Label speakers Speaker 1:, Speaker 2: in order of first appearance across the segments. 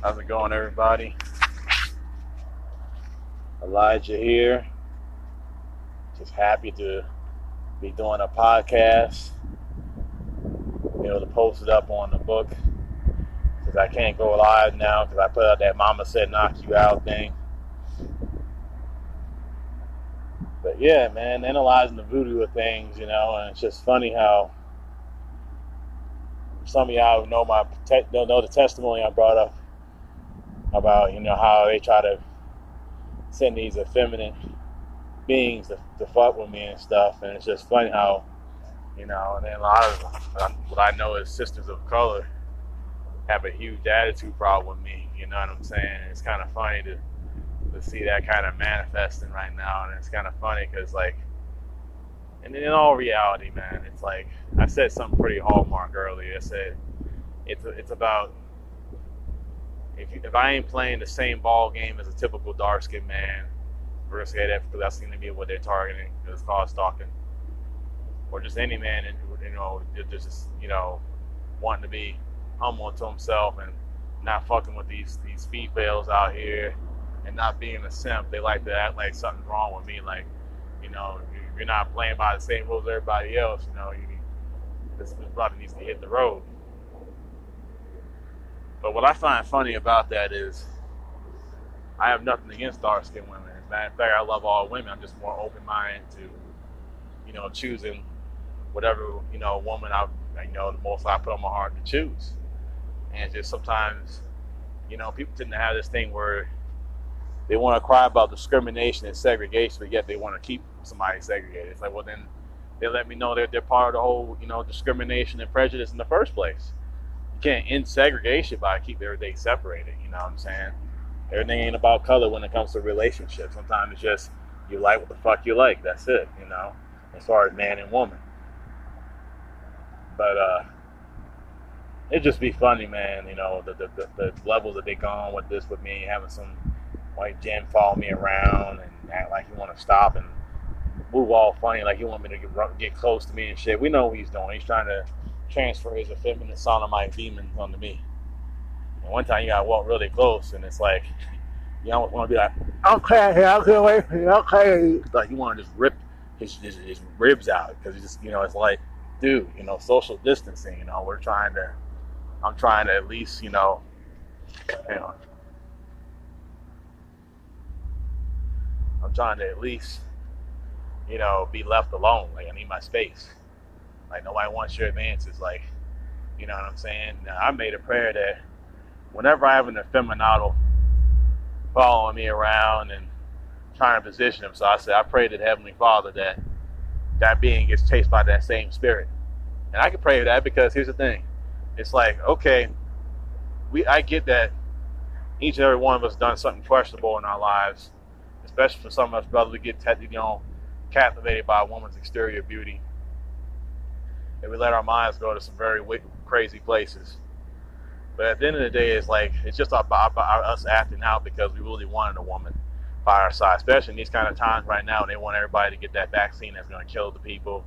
Speaker 1: How's it going, everybody? Elijah here. Just happy to be doing a podcast. You know, to post it up on the book because I can't go live now because I put out that "Mama said knock you out" thing. But yeah, man, analyzing the voodoo of things, you know, and it's just funny how some of y'all know my know the testimony I brought up about you know how they try to send these effeminate beings to, to fuck with me and stuff, and it's just funny how you know. And then a lot of um, what I know is sisters of color have a huge attitude problem with me. You know what I'm saying? It's kind of funny to to see that kind of manifesting right now, and it's kind of funny because like. And in all reality, man, it's like I said something pretty hallmark earlier. I said it's it's about if you, if I ain't playing the same ball game as a typical dark skinned man, versus that because that's going to be what they're targeting. It's called stalking, or just any man, and you know, just you know, wanting to be humble to himself and not fucking with these these females out here and not being a simp. They like to act like something's wrong with me, like you know, you're not playing by the same rules as everybody else. You know, you this brother needs to hit the road. But what I find funny about that is I have nothing against dark skinned women. As a matter of fact, I love all women. I'm just more open minded to, you know, choosing whatever, you know, woman I, you know, the most I put on my heart to choose. And just sometimes, you know, people tend to have this thing where they want to cry about discrimination and segregation, but yet they want to keep somebody segregated. It's like, well, then they let me know that they're part of the whole, you know, discrimination and prejudice in the first place can't end segregation by keep everything separated. You know what I'm saying? Everything ain't about color when it comes to relationships. Sometimes it's just you like what the fuck you like. That's it. You know, as far as man and woman. But uh, it just be funny, man. You know, the the, the, the levels that they gone with this with me having some white gen follow me around and act like he want to stop and move all funny like he want me to get, get close to me and shit. We know what he's doing. He's trying to transfer his effeminate sodomite demons onto me. And one time you got to walk really close, and it's like, you don't want to be like, okay, I can't wait for you, okay. Like, you want to just rip his, his, his ribs out because you just, you know, it's like, dude, you know, social distancing, you know, we're trying to, I'm trying to at least, you know, you know, I'm trying to at least, you know, be left alone. Like, I need my space. Like nobody wants your advances. Like, you know what I'm saying? I made a prayer that whenever I have an effeminato following me around and trying to position him, so I said, I pray to the Heavenly Father that that being gets chased by that same spirit. And I can pray that because here's the thing. It's like, okay, we I get that each and every one of us done something questionable in our lives, especially for some of us brothers to get you know captivated by a woman's exterior beauty and we let our minds go to some very crazy places. But at the end of the day, it's like it's just about, about us acting out because we really wanted a woman by our side, especially in these kind of times right now. They want everybody to get that vaccine that's going to kill the people,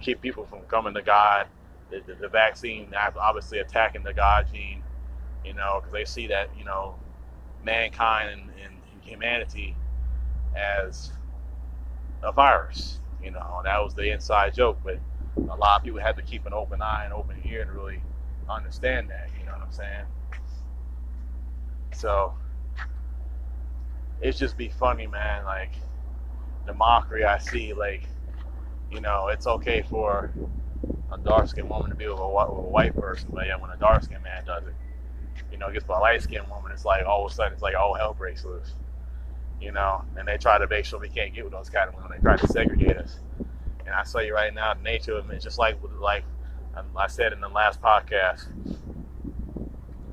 Speaker 1: keep people from coming to God. The, the, the vaccine obviously attacking the God gene, you know, because they see that you know mankind and, and humanity as a virus. You know, that was the inside joke, but a lot of people have to keep an open eye and open ear to really understand that. You know what I'm saying? So it's just be funny, man. Like the mockery I see. Like you know, it's okay for a dark skinned woman to be with a, with a white person, but yeah, when a dark skinned man does it, you know, it gets by a light skinned woman, it's like all of a sudden it's like all hell breaks loose. You know, and they try to make sure we can't get with those kind of women. They try to segregate us. I tell you right now, the nature of it, just like um, like I said in the last podcast,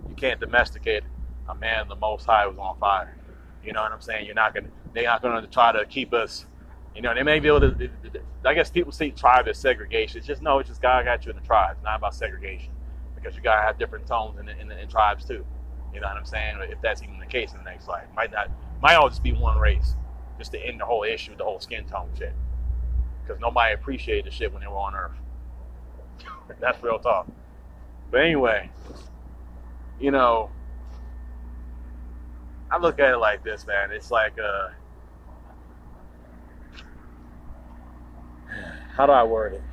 Speaker 1: you can't domesticate a man the Most High was on fire. You know what I'm saying? You're not gonna. They're not gonna try to keep us. You know, they may be able to. I guess people see tribe as segregation. It's just no. It's just God got you in the tribe. It's not about segregation because you gotta have different tones in, in, in tribes too. You know what I'm saying? If that's even the case in the next life, might not. Might all just be one race, just to end the whole issue, the whole skin tone shit because nobody appreciated the shit when they were on Earth. That's real talk. But anyway, you know, I look at it like this, man. It's like, uh, how do I word it?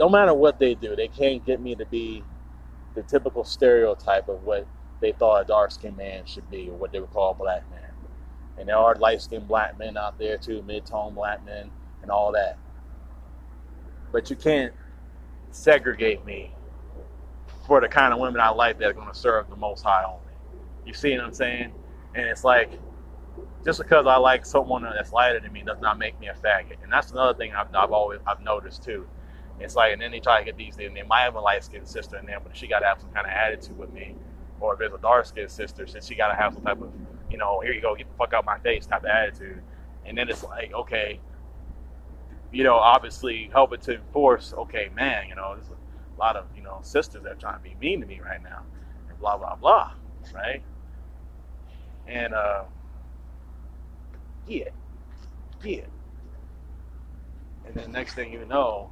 Speaker 1: No matter what they do, they can't get me to be the typical stereotype of what they thought a dark skinned man should be or what they would call a black man. And there are light skinned black men out there too, mid tone black men and all that. But you can't segregate me for the kind of women I like that are going to serve the Most High only. You see what I'm saying? And it's like, just because I like someone that's lighter than me does not make me a faggot. And that's another thing I've, I've always I've noticed too. It's like, and then they try to get these. They, they might have a light skinned sister in there, but she got to have some kind of attitude with me. Or if there's a dark skinned sister, since she got to have some type of, you know, here you go, get the fuck out my face type of attitude. And then it's like, okay, you know, obviously helping to enforce, okay, man, you know, there's a lot of, you know, sisters that are trying to be mean to me right now, and blah, blah, blah, right? And, uh, yeah, yeah. And then next thing you know,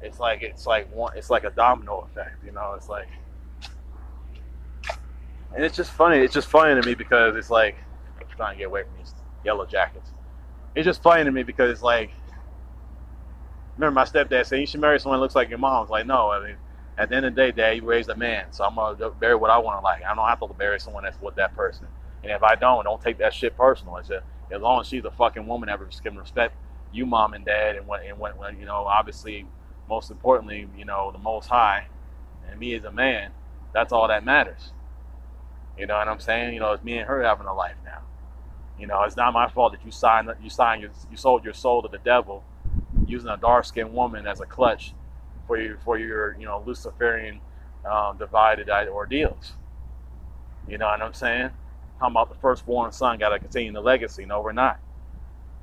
Speaker 1: it's like, it's like one, it's like a domino effect, you know, it's like, and it's just funny, it's just funny to me because it's like, I'm trying to get away from these yellow jackets. It's just funny to me because it's like, remember my stepdad saying you should marry someone that looks like your mom. I was like, no, I mean, at the end of the day, dad, you raised a man, so I'm gonna marry what I want to like. I don't have to marry someone that's with that person. And if I don't, don't take that shit personal. It's as long as she's a fucking woman that can respect you, mom and dad, and what and what, you know, obviously, most importantly, you know, the Most High, and me as a man, that's all that matters. You know what I'm saying? You know, it's me and her having a life now. You know, it's not my fault that you signed up you signed your, you sold your soul to the devil using a dark skinned woman as a clutch for your for your you know Luciferian um, divided ordeals. You know what I'm saying? How about the firstborn son got to continue the legacy? No, we're not.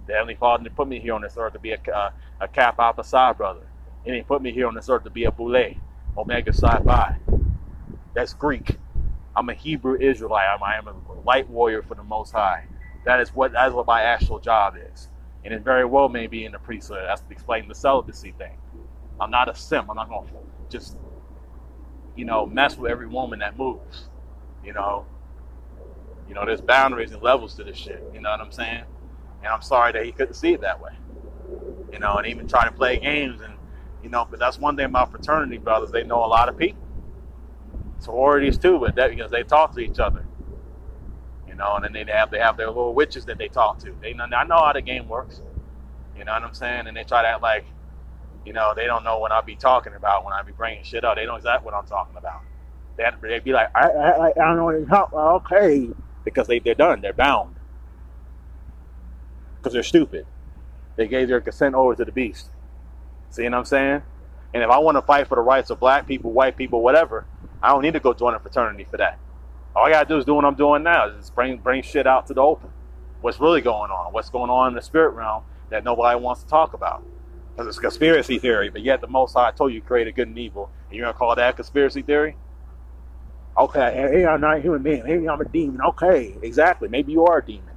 Speaker 1: The Heavenly Father put me here on this earth to be a, a, a Kappa Alpha Psi brother. He didn't put me here on this earth to be a Boule, Omega Psi Phi. That's Greek. I'm a Hebrew Israelite. I'm, I am a light warrior for the Most High. That is what that is what my actual job is and it very well may be in the priesthood. That's to explain the celibacy thing. I'm not a simp. I'm not to just, you know, mess with every woman that moves. You know, you know, there's boundaries and levels to this shit. You know what I'm saying? And I'm sorry that he couldn't see it that way. You know, and even try to play games and, you know, but that's one thing about fraternity brothers. They know a lot of people. Sororities too, but that because they talk to each other you know, and then they have they have their little witches that they talk to. They know I know how the game works. You know what I'm saying? And they try to act like, you know, they don't know what I'll be talking about when I be bringing shit up. They know exactly what I'm talking about. They would be like, I, I, I don't know what you're talking about. Okay, because they they're done. They're bound because they're stupid. They gave their consent over to the beast. See what I'm saying? And if I want to fight for the rights of black people, white people, whatever, I don't need to go join a fraternity for that. All I gotta do is do what I'm doing now. Is bring bring shit out to the open. What's really going on? What's going on in the spirit realm that nobody wants to talk about? Because it's conspiracy theory. But yet the Most High told you created good and evil, and you're gonna call that conspiracy theory? Okay, hey, I'm not a human being. Maybe I'm a demon. Okay, exactly. Maybe you are a demon.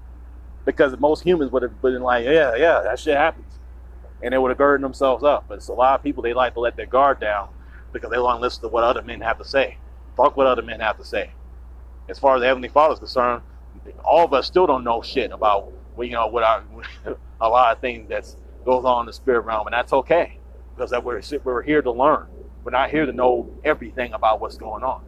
Speaker 1: Because most humans would have been like, yeah, yeah, that shit happens. And they would have girded themselves up. But it's a lot of people, they like to let their guard down because they want to listen to what other men have to say. Fuck what other men have to say as far as the Heavenly Father is concerned, all of us still don't know shit about you know what our a lot of things that goes on in the spirit realm, and that's okay because that we're we're here to learn. We're not here to know everything about what's going on.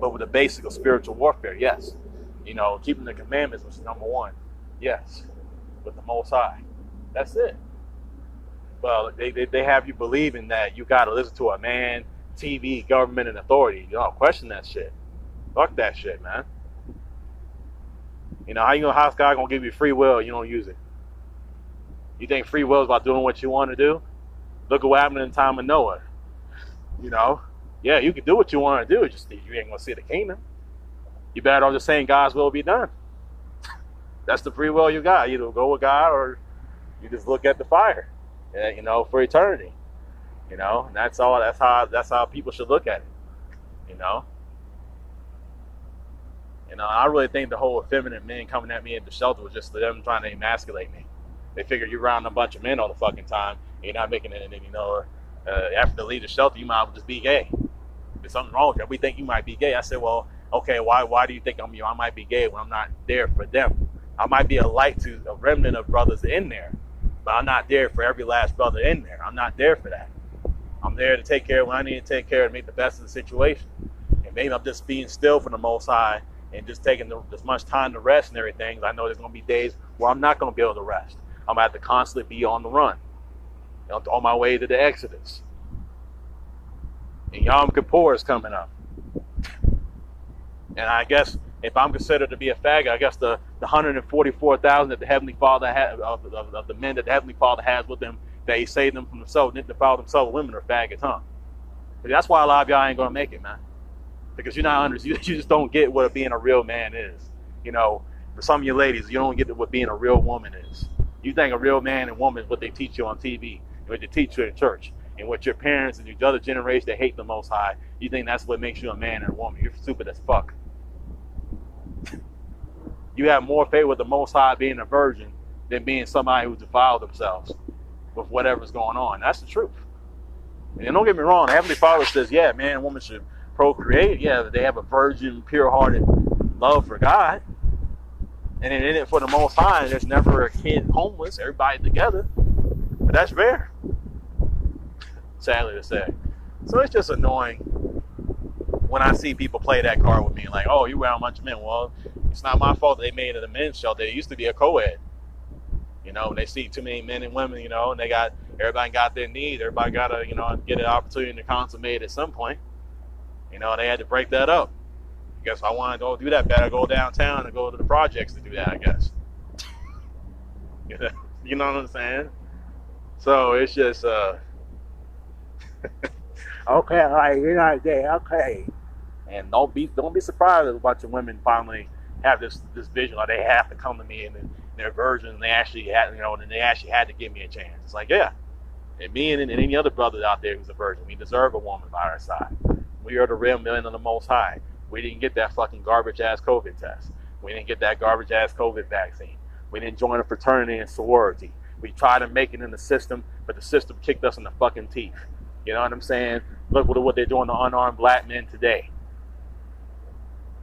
Speaker 1: But with the basic of spiritual warfare, yes, you know, keeping the commandments was number one, yes, with the Most High, that's it. Well, they, they, they have you believing that you got to listen to a man, TV, government, and authority. You don't question that shit. Fuck that shit, man. You know, how you gonna how God gonna give you free will you don't use it? You think free will is about doing what you want to do? Look at what happened in the time of Noah. You know? Yeah, you can do what you want to do, just you ain't gonna see the kingdom. You better off just saying God's will be done. That's the free will you got. Either go with God or you just look at the fire. You know, for eternity. You know, and that's all that's how that's how people should look at it. You know? And uh, I really think the whole effeminate men coming at me at the shelter was just them trying to emasculate me. They figure you're around a bunch of men all the fucking time, and you're not making it, and you know, uh, after they leave the shelter, you might just be gay. there's something wrong with you. We think you might be gay. I said, well, okay, why why do you think I'm you know, I might be gay when I'm not there for them? I might be a light to a remnant of brothers in there, but I'm not there for every last brother in there. I'm not there for that. I'm there to take care of what I need to take care of and make the best of the situation. And maybe I'm just being still for the Most High and just taking the, as much time to rest and everything. I know there's going to be days where I'm not going to be able to rest. I'm going to have to constantly be on the run, you know, on my way to the Exodus. And Yom Kippur is coming up. And I guess if I'm considered to be a faggot, I guess the, the 144,000 that the Heavenly Father has, of, of, of, the men that the Heavenly Father has with them, that He saved them from themselves, didn't defile themselves, women are faggots, huh? That's why a lot of y'all ain't gonna make it, man. Because you're not under, you, you just don't get what being a real man is. You know, for some of you ladies, you don't get what being a real woman is. You think a real man and woman is what they teach you on TV, what they teach you in church, and what your parents and your other generation that hate the Most High. You think that's what makes you a man and a woman? You're stupid as fuck you have more faith with the Most High being a virgin than being somebody who defiled themselves with whatever's going on. That's the truth. And don't get me wrong, Heavenly Father says, yeah, man and woman should procreate. Yeah, they have a virgin, pure hearted love for God. And in it for the Most High, there's never a kid homeless, everybody together. But that's rare, sadly to say. So it's just annoying when I see people play that card with me, like, oh, you a bunch of men. Well, it's not my fault they made it a men's shelter. It used to be a co-ed. You know, they see too many men and women, you know, and they got everybody got their needs. Everybody got to, you know, get an opportunity to consummate at some point. You know, they had to break that up. I guess I want to go do that better. Go downtown and go to the projects to do that. I guess. you know you know what I'm saying? So it's just, uh, okay, like you're not gay, okay. And don't be don't be surprised if a bunch of women finally have this this vision, like they have to come to me and their version, they actually had, you know, and they actually had to give me a chance. It's like, yeah, and me and, and any other brother out there who's a virgin, we deserve a woman by our side. We are the real million of the Most High. We didn't get that fucking garbage ass COVID test. We didn't get that garbage ass COVID vaccine. We didn't join a fraternity and sorority. We tried to make it in the system, but the system kicked us in the fucking teeth. You know what I'm saying? Look what, what they're doing to unarmed black men today.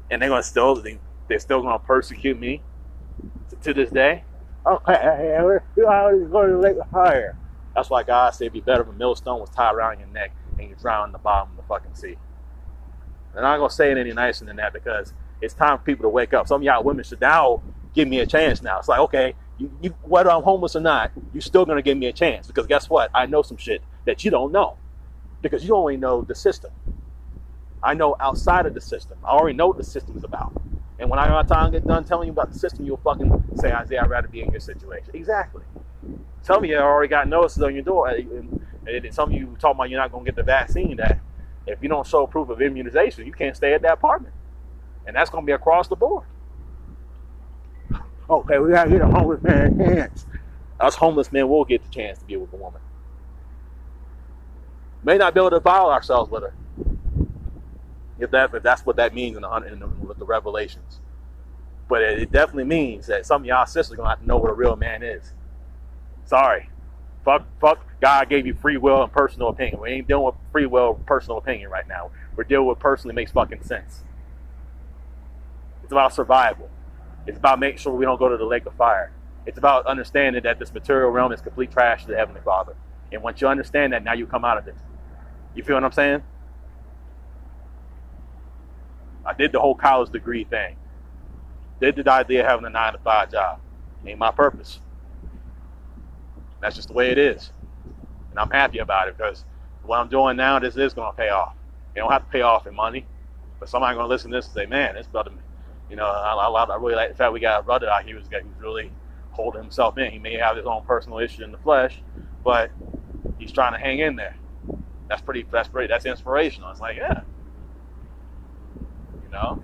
Speaker 1: And they're gonna still they're still going to persecute me to, this day. Okay, let's see how going to lake higher. That's why God said it'd be better if a millstone was tied around your neck and you drown in the bottom of the fucking sea. And I'm not going to say it any nicer than that because it's time for people to wake up. Some of y'all women should now give me a chance now. It's like, okay, you, you, whether I'm homeless or not, you're still going to give me a chance because guess what? I know some shit that you don't know because you only know the system. I know outside of the system. I already know what the system is about. And when I got time to get done telling you about the system, you'll fucking say, Isaiah, I'd rather be in your situation. Exactly. Some of you already got notices on your door. And, some of you talking about you're not going to get the vaccine. That if you don't show proof of immunization, you can't stay at that apartment. And that's going to be across the board. Okay, we got to get a homeless man a chance. Us homeless men will get the chance to be with a woman. May not be able to violate ourselves with her if that if that's what that means in the, in the, the revelations. But it, it, definitely means that some of y'all sisters are gonna have to know what a real man is. Sorry, fuck, fuck. God gave you free will and personal opinion. We ain't dealing with free will, personal opinion right now. We're dealing with personally makes fucking sense. It's about survival. It's about making sure we don't go to the lake of fire. It's about understanding that this material realm is complete trash to the Heavenly Father. And once you understand that, now you come out of it. You feel what I'm saying? I did the whole college degree thing. Did the idea of having a nine to five job. Ain't my purpose. That's just the way it is. And I'm happy about it because what I'm doing now, this is going to pay off. It don't have to pay off in money, but somebody going to listen to this and say, man, this brother, you know, I, I, I really like the fact we got a brother out here who's, who's really holding himself in. He may have his own personal issue in the flesh, but he's trying to hang in there. That's pretty, that's pretty, that's inspirational. It's like, yeah, you know?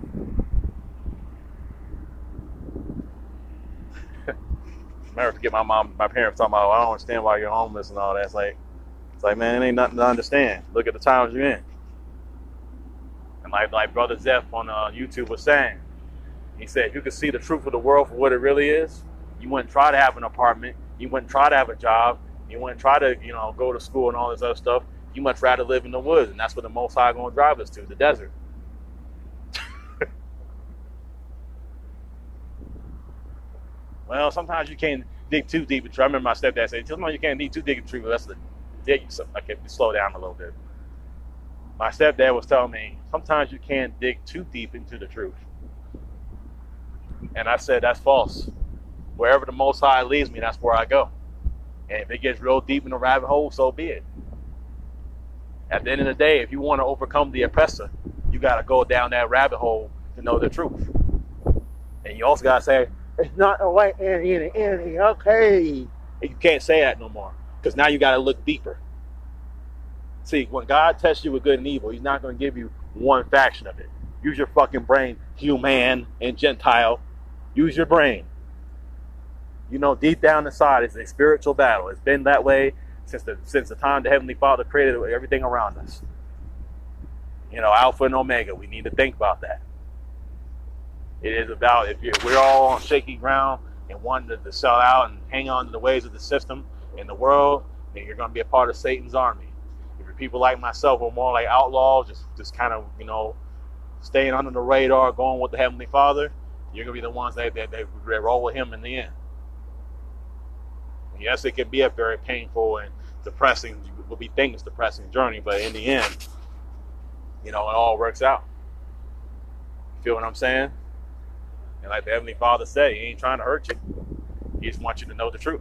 Speaker 1: I remember to get my mom, my parents talking about, I don't understand why you're homeless and all that. It's like, it's like, man, it ain't nothing to understand. Look at the times you're in. And like, like Brother Zeph on uh, YouTube was saying, he said, you could see the truth of the world for what it really is. You wouldn't try to have an apartment. You wouldn't try to have a job. You wouldn't try to, you know, go to school and all this other stuff. You much rather live in the woods, and that's what the Most High going to drive us to, the desert. Well, sometimes you can't dig too deep into. I remember my stepdad said, "Sometimes you can't dig too deep into the rest of the dig." So okay, slow down a little bit. My stepdad was telling me sometimes you can't dig too deep into the truth, and I said that's false. Wherever the Most High leads me, that's where I go. And if it gets real deep in the rabbit hole, so be it. At the end of the day, if you want to overcome the oppressor, you got to go down that rabbit hole to know the truth. And you also got to say, it's not a white Indian, Indian, okay. And you can't say that no more because now you got to look deeper. See, when God tests you with good and evil, He's not going to give you one faction of it. Use your fucking brain, human and Gentile. Use your brain. You know, deep down inside, it's a spiritual battle. It's been that way since the since the time the Heavenly Father created everything around us. You know, Alpha and Omega. We need to think about that. It is about if we're all on shaky ground and wanting to sell out and hang on to the ways of the system in the world, then you're going to be a part of Satan's army. If you're people like myself who are more like outlaws, just just kind of you know staying under the radar, going with the Heavenly Father, you're going to be the ones that, that, that roll with Him in the end. Yes, it can be a very painful and depressing, what we think is depressing journey, but in the end, you know, it all works out. You feel what I'm saying? And like the Heavenly Father said, He ain't trying to hurt you. He just wants you to know the truth.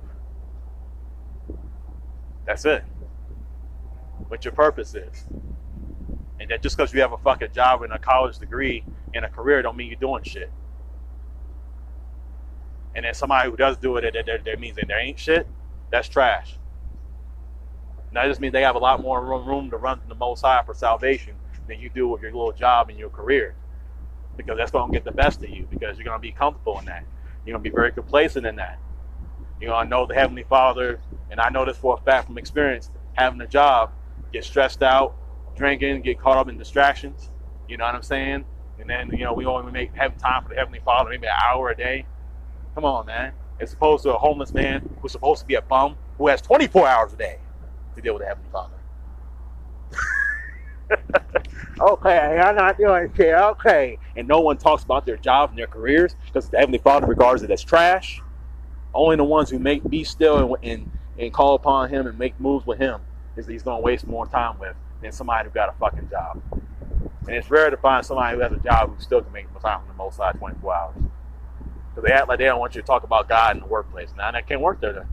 Speaker 1: That's it. What your purpose is. And that just because you have a fucking job and a college degree and a career don't mean you're doing shit. And then somebody who does do it, that, that, that means that there ain't shit, that's trash. Now, that just means they have a lot more room, to run to the Most High for salvation than you do with your little job and your career. Because that's going to get the best of you because you're going to be comfortable in that. You're going to be very complacent in that. You're going to know the Heavenly Father, and I know this for a fact from experience, having a job, get stressed out, drinking, get caught up in distractions. You know what I'm saying? And then, you know, we only make have time for the Heavenly Father maybe an hour a day. Come on, man. As opposed to a homeless man who's supposed to be a bum who has 24 hours a day to deal with the Heavenly Father. okay, I'm not doing shit. Okay. And no one talks about their jobs and their careers because the Heavenly Father regards it as trash. Only the ones who make be still and, and, and call upon Him and make moves with Him is He's going to waste more time with than somebody who got a fucking job. And it's rare to find somebody who has a job who still can make time from the most side 24 hours. Because they act like they don't want you to talk about God in the workplace. Now that can't work there then.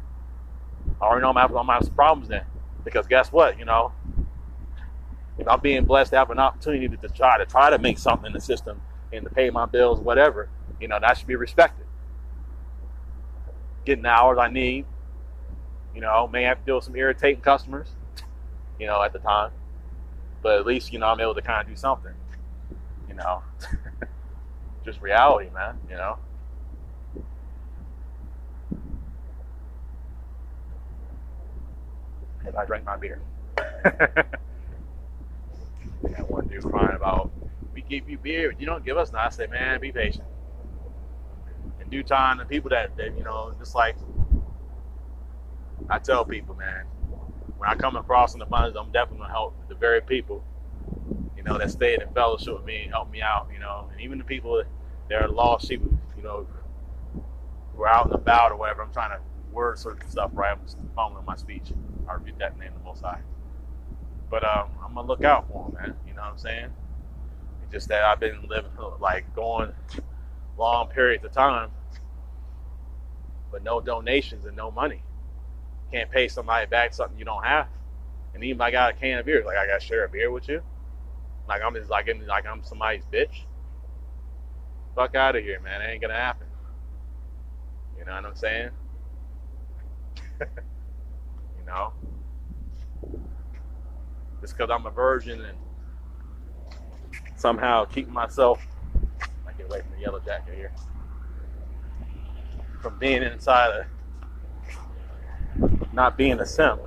Speaker 1: I already know I'm having, I'm having some problems then. Because guess what, you know, if I'm being blessed to have an opportunity to, to try to try to make something in the system and to pay my bills, whatever, you know, that should be respected. Getting the hours I need, you know, may have to deal with some irritating customers, you know, at the time. But at least, you know, I'm able to kind of do something. You know. Just reality, man, you know. as I drank my beer. One crying about, we give you beer, you don't give us none. I say, man, be patient. In due time, the people that, that you know, just like I tell people, man, when I come across in the abundance, I'm definitely gonna help the very people, you know, that stayed in fellowship with me and help me out, you know, and even the people that are lost sheep, you know, who are out and about or whatever. I'm trying to word certain stuff right. I'm just fumbling my speech. I repeat that name the Most High. But um, I'm gonna look out for him, man. You know what I'm saying? It's just that I've been living like going long periods of time, but no donations and no money. Can't pay somebody back something you don't have. And even if I got a can of beer, like I got to share a beer with you. Like I'm just like in, like I'm somebody's bitch. Fuck out of here, man. It ain't gonna happen. You know what I'm saying? you know? Just because I'm a virgin and somehow keep myself, I get away from the yellow jacket here, from being inside of not being a simp.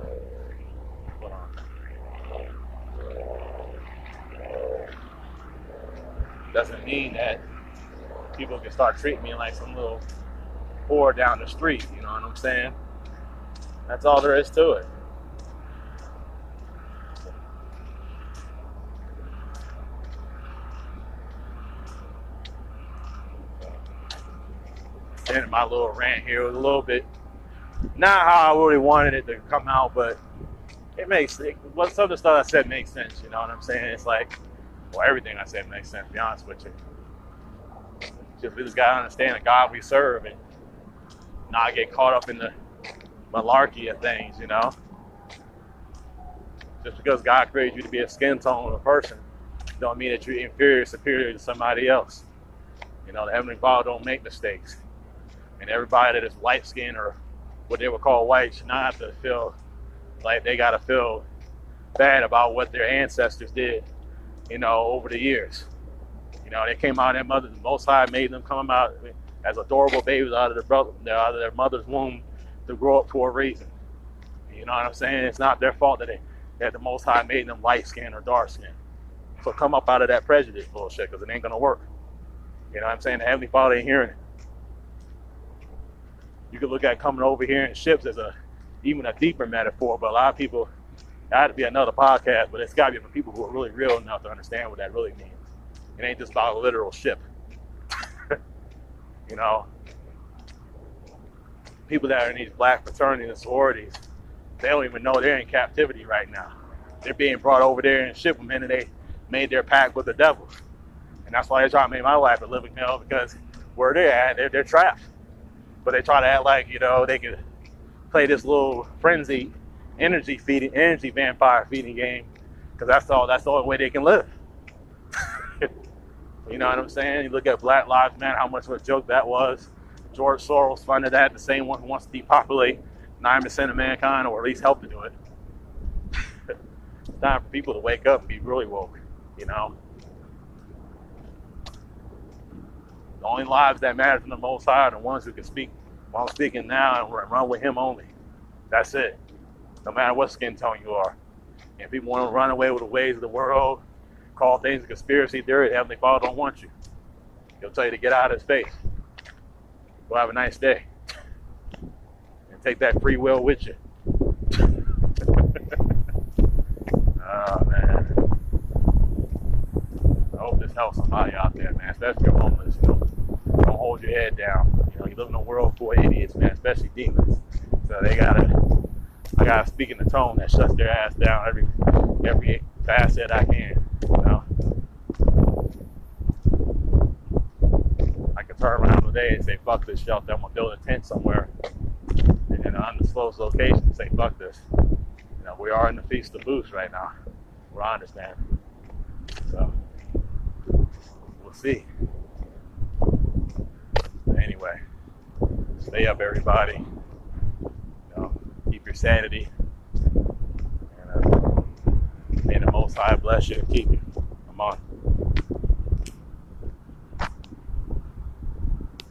Speaker 1: Doesn't mean that people can start treating me like some little whore down the street, you know what I'm saying? That's all there is to it. My little rant here. It was a little bit not how I really wanted it to come out, but it makes it, some of the stuff I said makes sense. You know what I'm saying? It's like, well, everything I said makes sense. To be honest with you, just we just gotta understand the God we serve and not get caught up in the malarkey of things. You know, just because God created you to be a skin tone of a person, don't mean that you're inferior, superior to somebody else. You know, the Heavenly Father don't make mistakes, and everybody that is light skinned or what they would call white should not have to feel like they got to feel bad about what their ancestors did, you know, over the years. You know, they came out, of their mother, the Most High made them come out as adorable babies out of their brother, out of their mother's womb to grow up for a reason. You know what I'm saying? It's not their fault that they that the Most High made them light skinned or dark skinned. So come up out of that prejudice bullshit because it ain't gonna work. You know what I'm saying? The Heavenly Father ain't hearing it. You could look at coming over here in ships as a even a deeper metaphor, but a lot of people that'd be another podcast, but it's gotta be for people who are really real enough to understand what that really means. It ain't just about a literal ship. you know. People that are in these black fraternities and sororities, they don't even know they're in captivity right now. They're being brought over there in ship them and they made their pact with the devil. And that's why they try to make my life a living hell because where they're at, they're, they're trapped. But they try to act like, you know, they could play this little frenzy energy feeding, energy vampire feeding game because that's all, that's the only way they can live. you know what I'm saying? You look at Black Lives Matter, how much of a joke that was. George Soros funded that, the same one who wants to depopulate 9% of mankind, or at least help to do it. it's time for people to wake up and be really woke, you know? The only lives that matter from the Most High are the ones who can speak I'm speaking now and run with Him only. That's it. No matter what skin tone you are. And people want to run away with the ways of the world, call things a conspiracy theory, the Heavenly Father don't want you. He'll tell you to get out of his face. Go have a nice day. And take that free will with you. oh, man. I hope this helps somebody out there, man, especially homeless. You know, hold your head down. You know, you live in a world full of idiots, man, especially demons. So they gotta, I gotta speak in the tone that shuts their ass down every, every facet I can. You know. I can turn around today and say, fuck this shelter, I'm gonna build a tent somewhere And in an undisclosed location and say, fuck this. You know, we are in the feast of booths right now, We're I man. So, we'll see anyway. Stay up, everybody. You know, keep your sanity. And uh, may the Most High bless you and keep you. Come on.